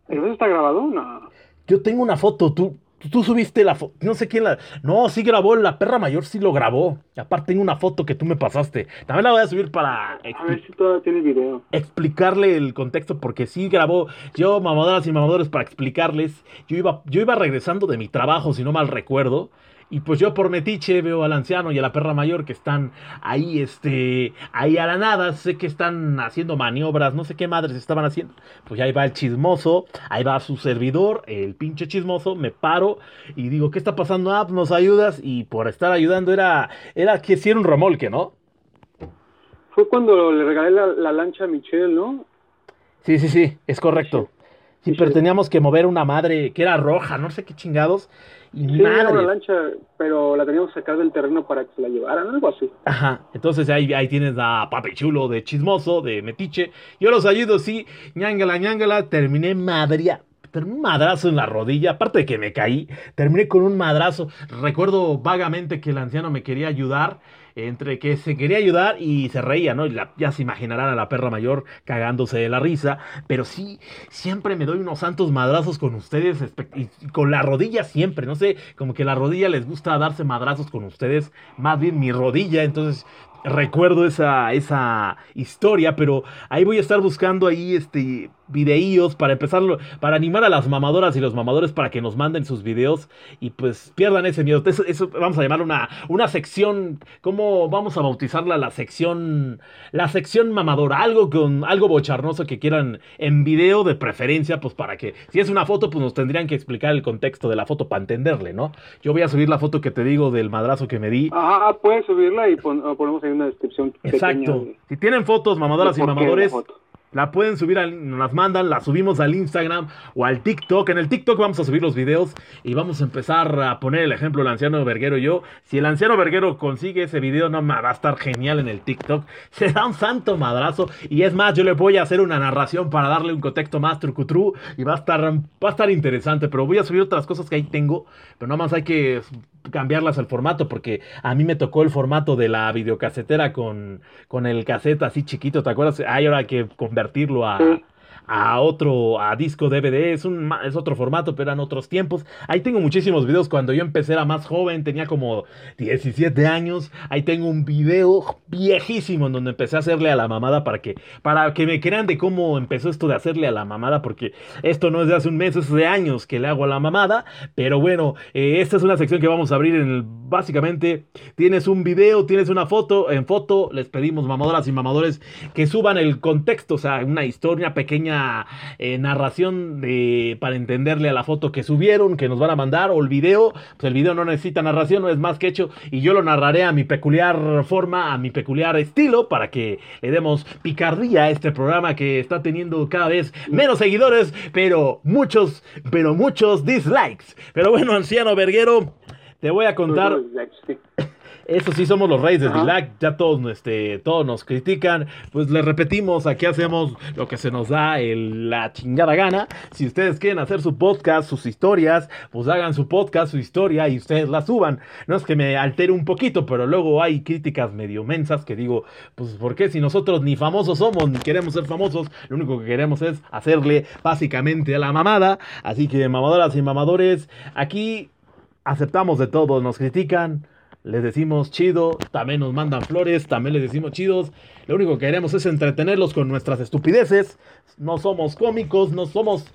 ¿pero eso está grabado? No. Yo tengo una foto, tú, tú subiste la foto, no sé quién la... No, sí grabó, la perra mayor sí lo grabó. Aparte tengo una foto que tú me pasaste. También la voy a subir para... A ver si todavía tiene video. Explicarle el contexto, porque sí grabó. Yo, mamadoras y mamadores, para explicarles. Yo iba, yo iba regresando de mi trabajo, si no mal recuerdo. Y pues yo por metiche veo al anciano y a la perra mayor que están ahí, este, ahí a la nada. Sé que están haciendo maniobras, no sé qué madres estaban haciendo. Pues ya ahí va el chismoso, ahí va su servidor, el pinche chismoso. Me paro y digo, ¿qué está pasando? Ah, pues nos ayudas. Y por estar ayudando era, era que si era un remolque, ¿no? Fue cuando le regalé la, la lancha a Michelle, ¿no? Sí, sí, sí, es correcto. Sí, pero teníamos que mover una madre que era roja, no sé qué chingados. Y Sí, madre. era una lancha, pero la teníamos que sacar del terreno para que se la llevaran, algo así. Ajá, entonces ahí, ahí tienes a Papi Chulo de chismoso, de metiche. Yo los ayudo, sí, ñangala, ñangala, terminé madria. Terminé un madrazo en la rodilla, aparte de que me caí, terminé con un madrazo. Recuerdo vagamente que el anciano me quería ayudar, entre que se quería ayudar y se reía, ¿no? La- ya se imaginarán a la perra mayor cagándose de la risa, pero sí, siempre me doy unos santos madrazos con ustedes, con la rodilla siempre, no sé, como que la rodilla les gusta darse madrazos con ustedes, más bien mi rodilla, entonces recuerdo esa, esa historia, pero ahí voy a estar buscando ahí este videíos para empezarlo, para animar a las mamadoras y los mamadores para que nos manden sus videos y pues pierdan ese miedo. Eso, eso vamos a llamar una, una sección, ¿cómo vamos a bautizarla? La sección, la sección mamadora, algo con, algo bocharnoso que quieran en video de preferencia, pues para que, si es una foto, pues nos tendrían que explicar el contexto de la foto para entenderle, ¿no? Yo voy a subir la foto que te digo del madrazo que me di. Ajá, puedes subirla y pon- ponemos ahí una descripción Exacto. pequeña Si tienen fotos, mamadoras y mamadores. La pueden subir, al- nos las mandan, las subimos al Instagram o al TikTok. En el TikTok vamos a subir los videos y vamos a empezar a poner el ejemplo el anciano Verguero y yo. Si el anciano Verguero consigue ese video, no va a estar genial en el TikTok. Se da un santo madrazo. Y es más, yo le voy a hacer una narración para darle un contexto más trucutru y va a estar, va a estar interesante. Pero voy a subir otras cosas que ahí tengo, pero nada más hay que cambiarlas al formato porque a mí me tocó el formato de la videocasetera con, con el cassette así chiquito, ¿te acuerdas? Hay ahora que convertirlo a. a otro, a disco DVD, es, un, es otro formato, pero eran otros tiempos. Ahí tengo muchísimos videos, cuando yo empecé era más joven, tenía como 17 años, ahí tengo un video viejísimo en donde empecé a hacerle a la mamada para que, para que me crean de cómo empezó esto de hacerle a la mamada, porque esto no es de hace un mes, es de años que le hago a la mamada, pero bueno, eh, esta es una sección que vamos a abrir en básicamente, tienes un video, tienes una foto, en foto les pedimos mamadoras y mamadores que suban el contexto, o sea, una historia, una eh, narración para entenderle a la foto que subieron, que nos van a mandar, o el video, pues el video no necesita narración, no es más que hecho, y yo lo narraré a mi peculiar forma, a mi peculiar estilo, para que le demos picardía a este programa que está teniendo cada vez menos seguidores, pero muchos, pero muchos dislikes. Pero bueno, anciano verguero, te voy a contar. Eso sí somos los reyes Ajá. dislike, ya todos, este, todos nos critican, pues les repetimos, aquí hacemos lo que se nos da el- la chingada gana. Si ustedes quieren hacer su podcast, sus historias, pues hagan su podcast, su historia y ustedes la suban. No es que me altere un poquito, pero luego hay críticas medio mensas que digo, pues ¿por qué si nosotros ni famosos somos, ni queremos ser famosos? Lo único que queremos es hacerle básicamente a la mamada. Así que mamadoras y mamadores, aquí aceptamos de todo, nos critican, les decimos chido, también nos mandan flores, también les decimos chidos. Lo único que queremos es entretenerlos con nuestras estupideces. No somos cómicos, no somos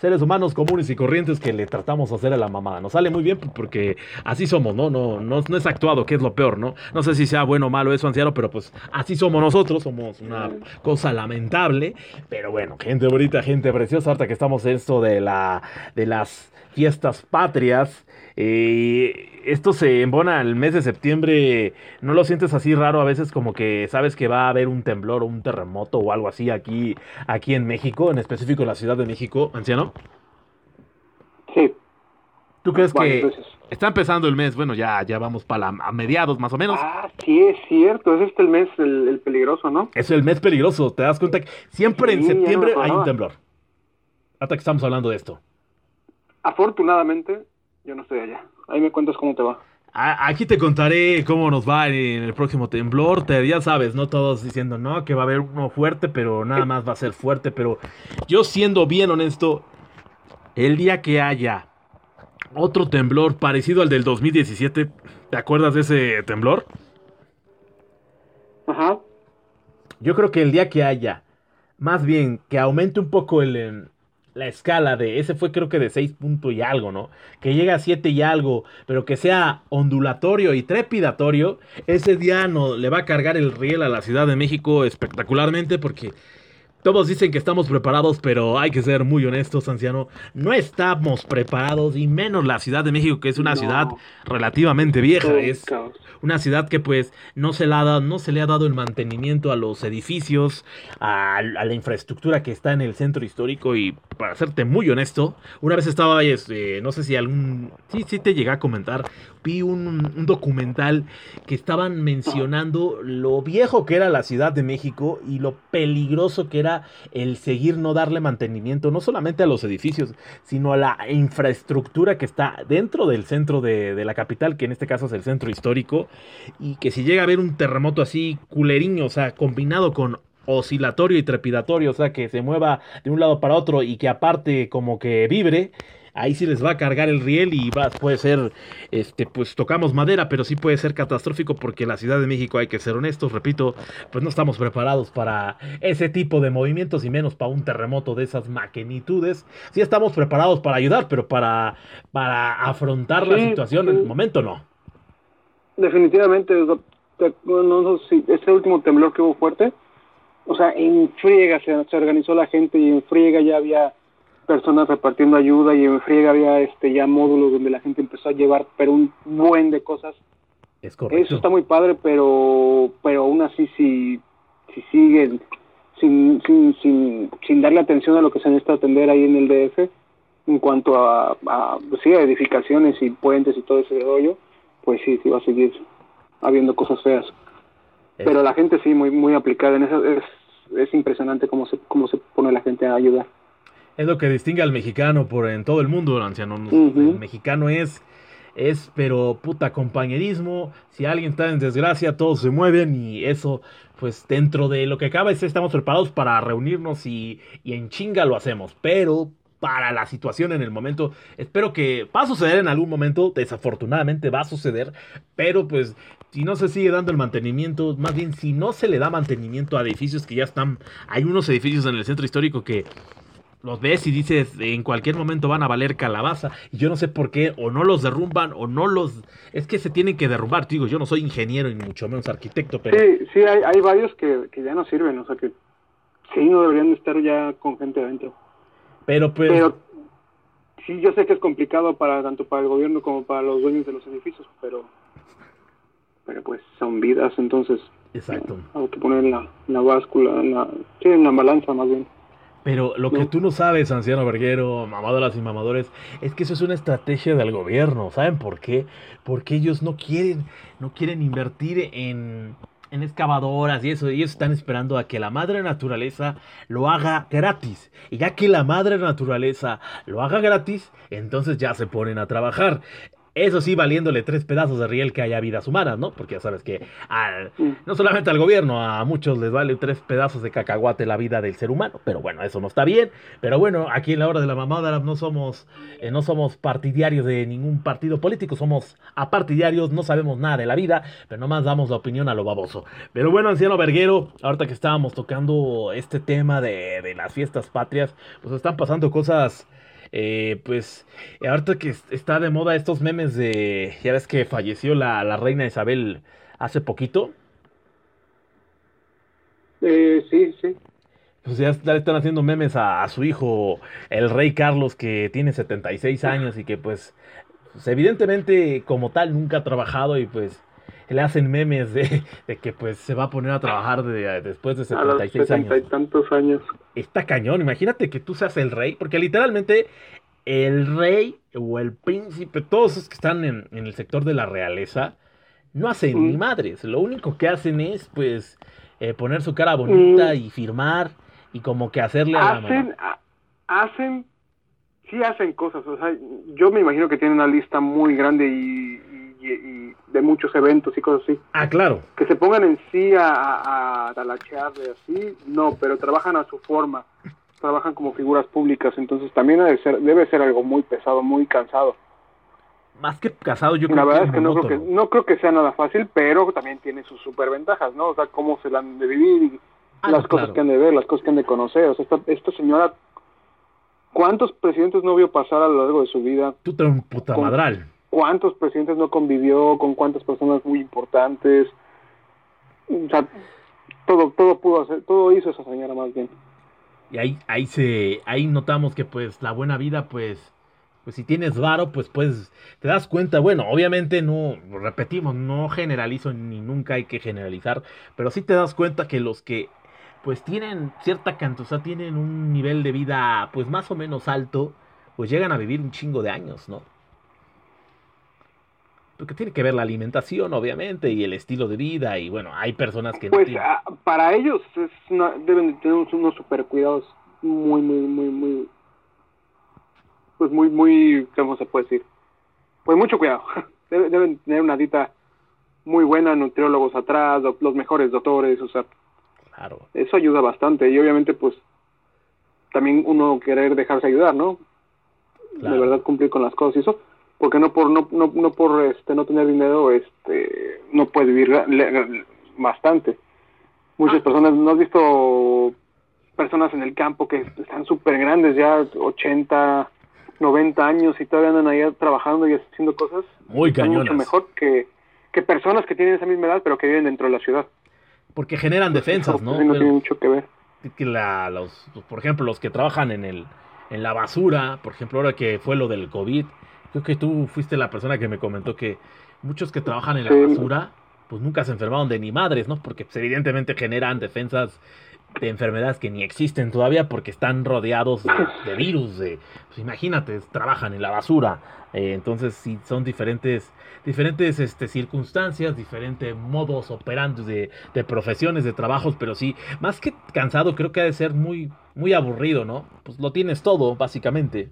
seres humanos comunes y corrientes que le tratamos de hacer a la mamada. Nos sale muy bien porque así somos, ¿no? No, no, es actuado, que es lo peor, ¿no? No sé si sea bueno o malo eso, anciano, pero pues así somos nosotros, somos una cosa lamentable. Pero bueno, gente bonita, gente preciosa, ahorita que estamos en esto de, la, de las fiestas patrias. Eh, esto se embona el mes de septiembre. ¿No lo sientes así raro a veces como que sabes que va a haber un temblor o un terremoto o algo así aquí, aquí en México, en específico en la Ciudad de México, anciano? Sí. ¿Tú crees que entonces. está empezando el mes? Bueno, ya, ya vamos para a mediados más o menos. Ah, sí, es cierto. Es este el mes, el, el peligroso, ¿no? Es el mes peligroso, ¿te das cuenta? que Siempre en no septiembre hay un temblor. Hasta que estamos hablando de esto. Afortunadamente, yo no estoy allá. Ahí me cuentas cómo te va. Aquí te contaré cómo nos va en el próximo temblor. Te, ya sabes, no todos diciendo no, que va a haber uno fuerte, pero nada más va a ser fuerte. Pero yo siendo bien honesto, el día que haya otro temblor parecido al del 2017, ¿te acuerdas de ese temblor? Ajá. Yo creo que el día que haya, más bien que aumente un poco el, la escala de, ese fue creo que de 6 puntos y algo, ¿no? Que llega a 7 y algo, pero que sea ondulatorio y trepidatorio, ese día no, le va a cargar el riel a la Ciudad de México espectacularmente porque todos dicen que estamos preparados, pero hay que ser muy honestos, anciano. No estamos preparados, y menos la Ciudad de México, que es una ciudad relativamente vieja. es una ciudad que pues no se, le ha dado, no se le ha dado el mantenimiento a los edificios, a, la infraestructura que está en el centro histórico. Y para serte muy honesto, una vez estaba, este, no sé si algún... Sí, sí te llegué a comentar. Vi un, un documental que estaban mencionando lo viejo que era la Ciudad de México y lo peligroso que era el seguir no darle mantenimiento, no solamente a los edificios, sino a la infraestructura que está dentro del centro de, la capital, que en este caso es el centro histórico, y que si llega a haber un terremoto así culeriño, o sea, combinado con oscilatorio y trepidatorio, o sea, que se mueva de un lado para otro y que aparte como que vibre, ahí sí les va a cargar el riel y va, puede ser, este, pues tocamos madera, pero sí puede ser catastrófico porque la Ciudad de México, hay que ser honestos, repito, pues no estamos preparados para ese tipo de movimientos y menos para un terremoto de esas magnitudes. Sí estamos preparados para ayudar, pero para, para afrontar la situación en el momento no. Definitivamente, no, este último temblor que hubo fuerte, o sea, en friega se, se organizó la gente y en friega ya había personas repartiendo ayuda y en friega había este ya módulos donde la gente empezó a llevar pero un buen de cosas. Es correcto. Eso está muy padre, pero pero aún así si si siguen sin, sin, sin, sin darle atención a lo que se necesita atender ahí en el DF en cuanto a, a, pues sí, a edificaciones y puentes y todo ese rollo, pues sí, sí va a seguir habiendo cosas feas. Pero la gente sí, muy muy aplicada en eso, es, es impresionante cómo se, cómo se pone la gente a ayudar es lo que distingue al mexicano por en todo el mundo, anciano. El mexicano es, es, pero puta compañerismo. Si alguien está en desgracia, todos se mueven y eso, pues dentro de lo que acaba es estamos preparados para reunirnos y, y en chinga lo hacemos. Pero para la situación en el momento. Espero que va a suceder en algún momento, desafortunadamente va a suceder, pero pues si no se sigue dando el mantenimiento, más bien si no se le da mantenimiento a edificios que ya están, hay unos edificios en el centro histórico que los ves y dices en cualquier momento van a valer calabaza. Y yo no sé por qué o no los derrumban o no los es que se tienen que derrumbar. Digo yo no soy ingeniero y mucho menos arquitecto pero sí sí hay, hay varios que, que, ya no sirven o sea que sí no deberían estar ya con gente adentro. Pero pues pero sí yo sé que es complicado para tanto para el gobierno como para los dueños de los edificios pero pero pues son vidas entonces exacto. hay que poner la, la báscula la, sí en la balanza más bien pero lo que tú no sabes, anciano verguero, mamadoras y mamadores, es que eso es una estrategia del gobierno. ¿Saben por qué? Porque ellos no quieren, no quieren invertir en, en excavadoras y eso. Ellos están esperando a que la madre naturaleza lo haga gratis. Y ya que la madre naturaleza lo haga gratis, entonces ya se ponen a trabajar. Eso sí, valiéndole tres pedazos de riel que haya vidas humanas, ¿no? Porque ya sabes que mm. no solamente al gobierno, a muchos les vale tres pedazos de cacahuate la vida del ser humano. Pero bueno, eso no está bien. Pero bueno, aquí en la hora de la mamada no somos, eh, no somos partidarios de ningún partido político, somos apartidarios, no sabemos nada de la vida, pero nomás damos la opinión a lo baboso. Pero bueno, anciano Verguero, ahorita que estábamos tocando este tema de, de las fiestas patrias, pues están pasando cosas eh, pues ahorita que está de moda estos memes de, ya ves que falleció la, reina Isabel hace poquito. Eh, sí, sí. Pues ya están haciendo memes a, su hijo, el rey Carlos, que tiene 76 años y que pues, pues, evidentemente como tal nunca ha trabajado y pues le hacen memes de, que pues se va a poner a trabajar después de 76 años. y tantos años. Está cañón, imagínate que tú seas el rey, porque literalmente el rey o el príncipe, todos esos que están en, el sector de la realeza, no hacen ni madres, lo único que hacen es pues eh, poner su cara bonita y firmar y como que hacerle hacen, a Hacen, sí hacen cosas, o sea, yo me imagino que tienen una lista muy grande y y, de muchos eventos y cosas así. Ah, claro. Que se pongan en sí a, a, a talachearle así, no, pero trabajan a su forma, trabajan como figuras públicas, entonces también debe ser, debe ser algo muy pesado, muy cansado. Más que casado, yo creo La verdad es que no creo que, no creo que sea nada fácil, pero también tiene sus superventajas, ¿no? O sea, cómo se la han de vivir y ah, las cosas que han de ver, las cosas que han de conocer. O sea, esta, esta señora ¿Cuántos presidentes no vio pasar a lo largo de su vida? Tú te un puta madral. ¿Cuántos presidentes no convivió con cuántas personas muy importantes? O sea, todo, todo pudo hacer, todo hizo esa señora más bien. Y ahí, ahí se, ahí notamos que pues la buena vida, pues, pues si tienes varo, pues pues te das cuenta, bueno, obviamente no, repetimos, no generalizo ni nunca hay que generalizar, pero sí te das cuenta que los que pues tienen cierta sea, tienen un nivel de vida pues más o menos alto, pues llegan a vivir un chingo de años, ¿no? Porque tiene que ver la alimentación, obviamente, y el estilo de vida, y bueno, hay personas que no Pues para ellos es deben de tener unos super cuidados muy, muy, muy, muy, pues muy, muy, ¿cómo se puede decir? Pues mucho cuidado. Deben, tener una dieta muy buena, nutriólogos atrás, los mejores doctores, o sea, eso ayuda bastante y obviamente pues también uno querer dejarse ayudar, ¿no? De verdad cumplir con las cosas y eso, porque no por no no, no por este no tener dinero este no puede vivir bastante. Muchas ah. personas no has visto personas en el campo que están súper grandes ya 80 90 años y todavía andan ahí trabajando y haciendo cosas muy cañonas. mucho mejor que, que personas que tienen esa misma edad pero que viven dentro de la ciudad porque generan defensas, ¿no? No tiene mucho que ver. Que la, los, por ejemplo, los que trabajan en, el, en la basura, por ejemplo, ahora que fue lo del COVID, creo que tú fuiste la persona que me comentó que muchos que trabajan en la basura, pues nunca se enfermaron de ni madres, ¿no? Porque pues, evidentemente generan defensas de enfermedades que ni existen todavía porque están rodeados de, virus. De, pues imagínate, trabajan en la basura. Eh, entonces, sí, son diferentes, diferentes este, circunstancias, diferentes modos operantes de, de, profesiones, de trabajos, pero sí, más que cansado, creo que ha de ser muy, muy aburrido, ¿no? Pues lo tienes todo, básicamente.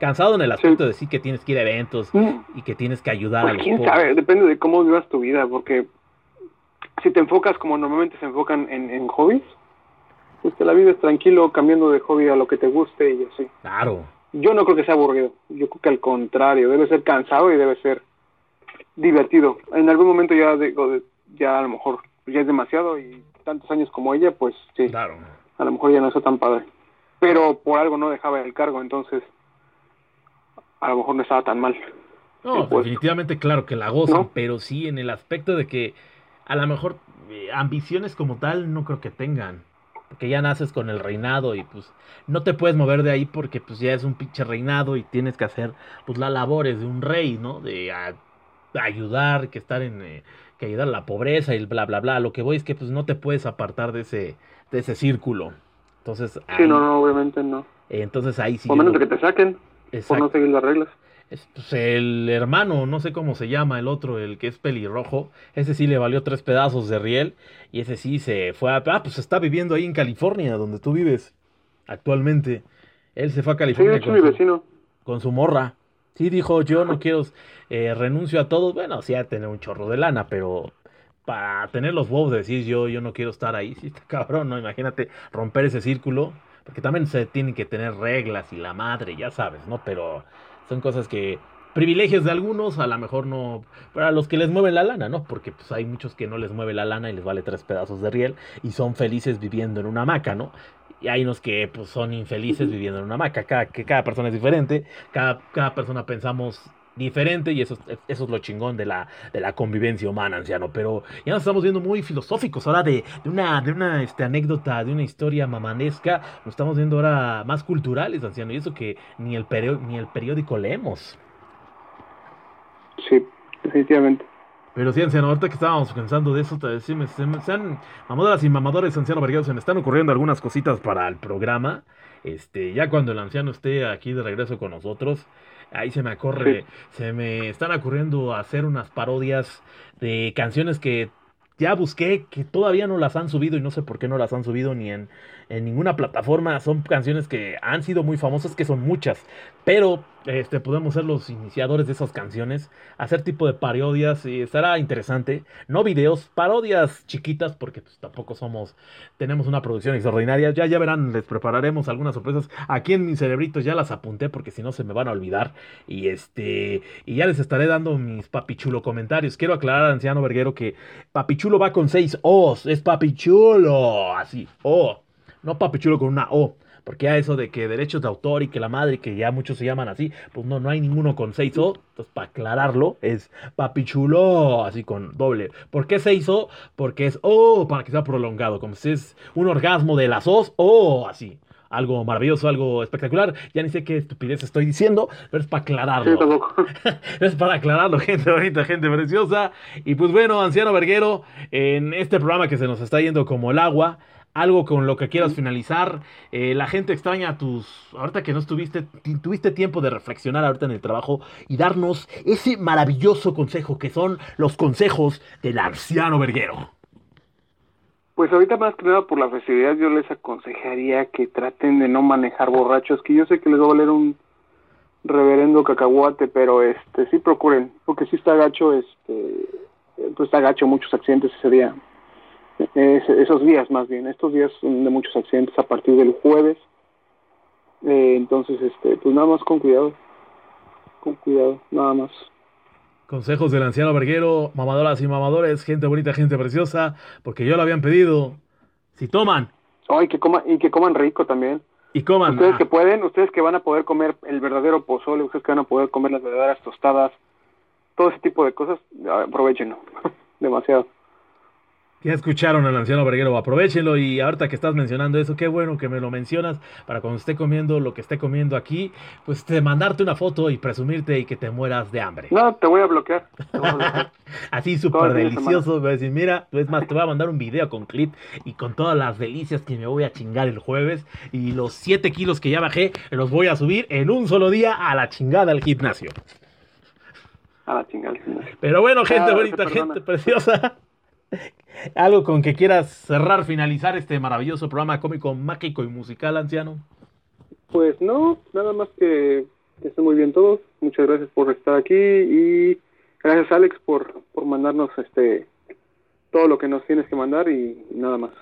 Cansado en el aspecto de sí que tienes que ir a eventos mm. y que tienes que ayudar pues a los quién sabe, depende de cómo vivas tu vida, porque si te enfocas como normalmente se enfocan en, en hobbies, pues que la vida es tranquilo, cambiando de hobby a lo que te guste y así. Claro. Yo no creo que sea aburrido, yo creo que al contrario, debe ser cansado y debe ser divertido. En algún momento ya digo, ya a lo mejor ya es demasiado y tantos años como ella, pues sí. Claro. A lo mejor ya no es tan padre. Pero por algo no dejaba el cargo, entonces a lo mejor no estaba tan mal. No, definitivamente claro que la gozan, pero sí en el aspecto de que a lo mejor eh, ambiciones como tal no creo que tengan. Porque ya naces con el reinado y pues no te puedes mover de ahí porque pues ya es un pinche reinado y tienes que hacer pues las labores de un rey, ¿no? De ayudar, que estar en... Eh, que ayudar a la pobreza y el bla bla bla. Lo que voy es que pues no te puedes apartar de ese, de ese círculo. Entonces... sí, no, no, obviamente no. entonces ahí sí... O menos de que te saquen por no seguir las reglas es, pues, el hermano, no sé cómo se llama el otro, el que es pelirrojo, ese sí le valió tres pedazos de riel y ese sí se fue a... Ah, pues está viviendo ahí en California, donde tú vives actualmente. Él se fue a California con, su, vecino. con su morra. Sí, dijo, yo no quiero, eh, renuncio a todo. Bueno, sí, a tener un chorro de lana, pero para tener los huevos de decir yo, yo no quiero estar ahí, sí está cabrón, ¿no? Imagínate romper ese círculo, porque también se tienen que tener reglas y la madre, ya sabes, ¿no? Pero son cosas que privilegios de algunos, a lo mejor no, para los que les mueven la lana, ¿no? Porque pues hay muchos que no les mueve la lana y les vale tres pedazos de riel y son felices viviendo en una hamaca, ¿no? Y hay unos que pues son infelices viviendo en una hamaca, cada, que cada persona es diferente, cada, cada persona pensamos diferente y eso, eso es lo chingón de la, de la convivencia humana, anciano. Pero ya nos estamos viendo muy filosóficos ahora de, de una, de una este, anécdota, de una historia mamanesca, nos estamos viendo ahora más culturales, anciano, y eso que ni el, ni el periódico leemos. Sí, definitivamente. Pero sí, anciano, ahorita que estábamos pensando de eso, te, sí, me, se, han, mamadoras y mamadores, anciano Verguero, se me están ocurriendo algunas cositas para el programa. Este, ya cuando el anciano esté aquí de regreso con nosotros, ahí se me ocurre, se me están ocurriendo hacer unas parodias de canciones que ya busqué, que todavía no las han subido y no sé por qué no las han subido ni en, en ninguna plataforma. Son canciones que han sido muy famosas, que son muchas. pero este, podemos ser los iniciadores de esas canciones, hacer tipo de parodias y estará interesante. No videos, parodias chiquitas, porque pues, tampoco somos, tenemos una producción extraordinaria. Ya, ya verán, les prepararemos algunas sorpresas. Aquí en mi cerebrito ya las apunté porque si no se me van a olvidar. Y este, y ya les estaré dando mis papichulo comentarios. Quiero aclarar, anciano Verguero, que papichulo va con seis O's, es papichulo, así, O, no papichulo con una O. Porque ya eso de que derechos de autor y que la madre, que ya muchos se llaman así, pues no, no hay ninguno con 6O. Entonces, para aclararlo, es papichulo, así con doble. ¿Por qué 6O? Porque es O, para que sea prolongado. Como si es un orgasmo de las O's, O, así algo maravilloso, algo espectacular. Ya ni sé qué estupidez estoy diciendo, pero es para aclararlo. es para aclararlo, gente bonita, gente preciosa. Y pues bueno, anciano verguero, en este programa que se nos está yendo como el agua, algo con lo que quieras finalizar. Eh, la gente extraña tus. Ahorita que no estuviste, tuviste tiempo de reflexionar ahorita en el trabajo y darnos ese maravilloso consejo que son los consejos del anciano verguero. Pues ahorita más que nada por la festividad yo les aconsejaría que traten de no manejar borrachos, que yo sé que les va a valer un reverendo cacahuate, pero este sí procuren, porque si está gacho, este pues está gacho muchos accidentes ese día esos días más bien. Estos días son de muchos accidentes a partir del jueves. Eh, entonces, este, pues nada más con cuidado. Con cuidado, nada más. Consejos del anciano verguero, mamadoras y mamadores, gente bonita, gente preciosa, porque yo lo habían pedido. Si toman. Oh, y que coman, y que coman rico también. Y coman. Ustedes ah. que pueden, ustedes que van a poder comer el verdadero pozole, ustedes que van a poder comer las verdaderas tostadas, todo ese tipo de cosas, aprovechenlo. Demasiado. Ya escucharon al anciano verguero, aprovechenlo y ahorita que estás mencionando eso, qué bueno que me lo mencionas para cuando esté comiendo lo que esté comiendo aquí, pues te mandarte una foto y presumirte y que te mueras de hambre. No, te voy a bloquear. Así súper delicioso, voy a decir, mira, es más, te voy a mandar un video con clip y con todas las delicias que me voy a chingar el jueves y los 7 kilos que ya bajé los voy a subir en un solo día a la chingada al gimnasio. A la chingada Pero bueno, gente bonita, gente preciosa. ¿Algo con que quieras cerrar, finalizar este maravilloso programa cómico, mágico y musical, anciano? Pues no, nada más que, que estén muy bien todos. Muchas gracias por estar aquí y gracias Alex por, por mandarnos este todo lo que nos tienes que mandar y nada más.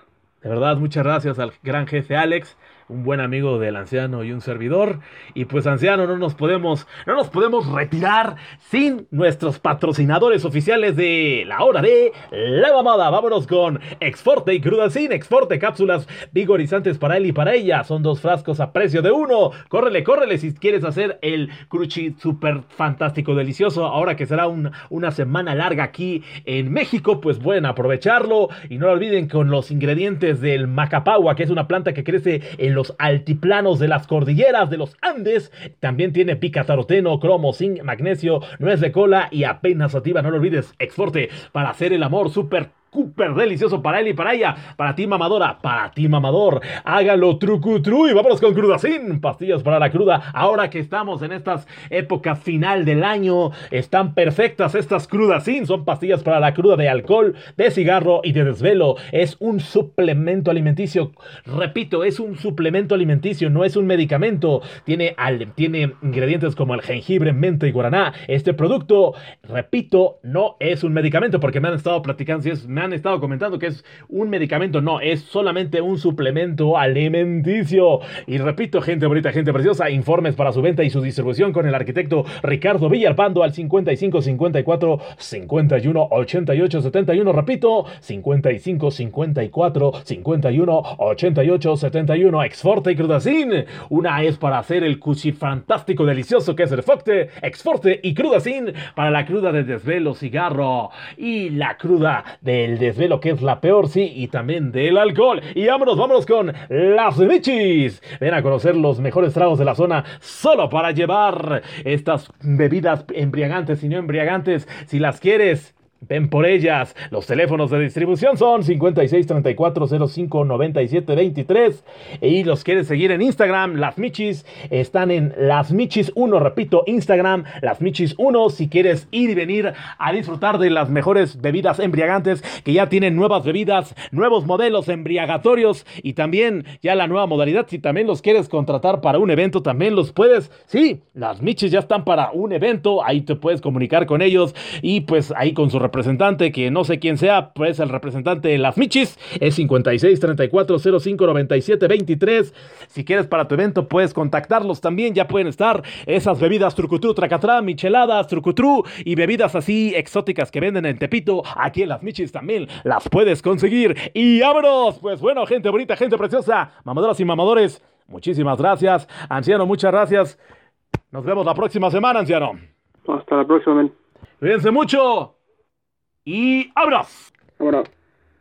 De verdad, muchas gracias al gran jefe Alex un buen amigo del anciano y un servidor. Y pues anciano, no nos podemos, no nos podemos retirar sin nuestros patrocinadores oficiales de la hora de la mamada. Vámonos con Exforte y Crudacin, Exforte, cápsulas vigorizantes para él y para ella. Son dos frascos a precio de uno. Córrele, córrele si quieres hacer el cruchi súper fantástico, delicioso. Ahora que será una semana larga aquí en México, pues pueden aprovecharlo. Y no lo olviden con los ingredientes del macapagua, que es una planta que crece en los altiplanos de las cordilleras de los Andes. También tiene pica taroteno, cromo, zinc, magnesio, nuez de cola y apenas sativa. No lo olvides, exporte para hacer el amor súper súper delicioso para él y para ella. Para ti, mamadora. Para ti, mamador. Hágalo trucutru y vámonos con crudacín. Pastillas para la cruda. Ahora que estamos en estas épocas final del año, están perfectas estas crudacín. Son pastillas para la cruda de alcohol, de cigarro y de desvelo. Es un suplemento alimenticio. Repito, es un suplemento alimenticio, no es un medicamento. Tiene, tiene ingredientes como el jengibre, menta y guaraná. Este producto, repito, no es un medicamento porque me han estado platicando si es han estado comentando que es un medicamento. No, es solamente un suplemento alimenticio. Y repito, gente bonita, gente preciosa, informes para su venta y su distribución con el arquitecto Ricardo Villalpando al 55 54 51 88 71. Repito, 55 54 51 88 71. Exforte y Crudacin. Una es para hacer el cuchi fantástico delicioso que es el Focte, Exforte y Crudacin para la cruda de desvelo, cigarro y la cruda del desvelo, que es la peor, sí, y también del alcohol. Y vámonos, vámonos con las Michis. Ven a conocer los mejores tragos de la zona solo para llevar estas bebidas embriagantes y no embriagantes. Si las quieres Ven por ellas. Los teléfonos de distribución son 56 34 05 97 23. Y los quieres seguir en Instagram, Las Michis están en Las Michis 1, repito, Instagram, Las Michis 1. Si quieres ir y venir a disfrutar de las mejores bebidas embriagantes que ya tienen nuevas bebidas, nuevos modelos embriagatorios y también ya la nueva modalidad. Si también los quieres contratar para un evento, también los puedes. Sí, Las Michis ya están para un evento. Ahí te puedes comunicar con ellos y pues ahí con su representante, que no sé quién sea, pues el representante de las Michis, es 56 34 05 97 23. Si quieres para tu evento, puedes contactarlos también, ya pueden estar esas bebidas trucutru, tracatrá, micheladas, trucutru y bebidas así exóticas que venden en Tepito, aquí en las Michis también las puedes conseguir. Y vámonos, pues bueno, gente bonita, gente preciosa, mamadoras y mamadores, muchísimas gracias. Anciano, muchas gracias. Nos vemos la próxima semana, anciano. Hasta la próxima, men. Cuídense mucho y abras. Ahora.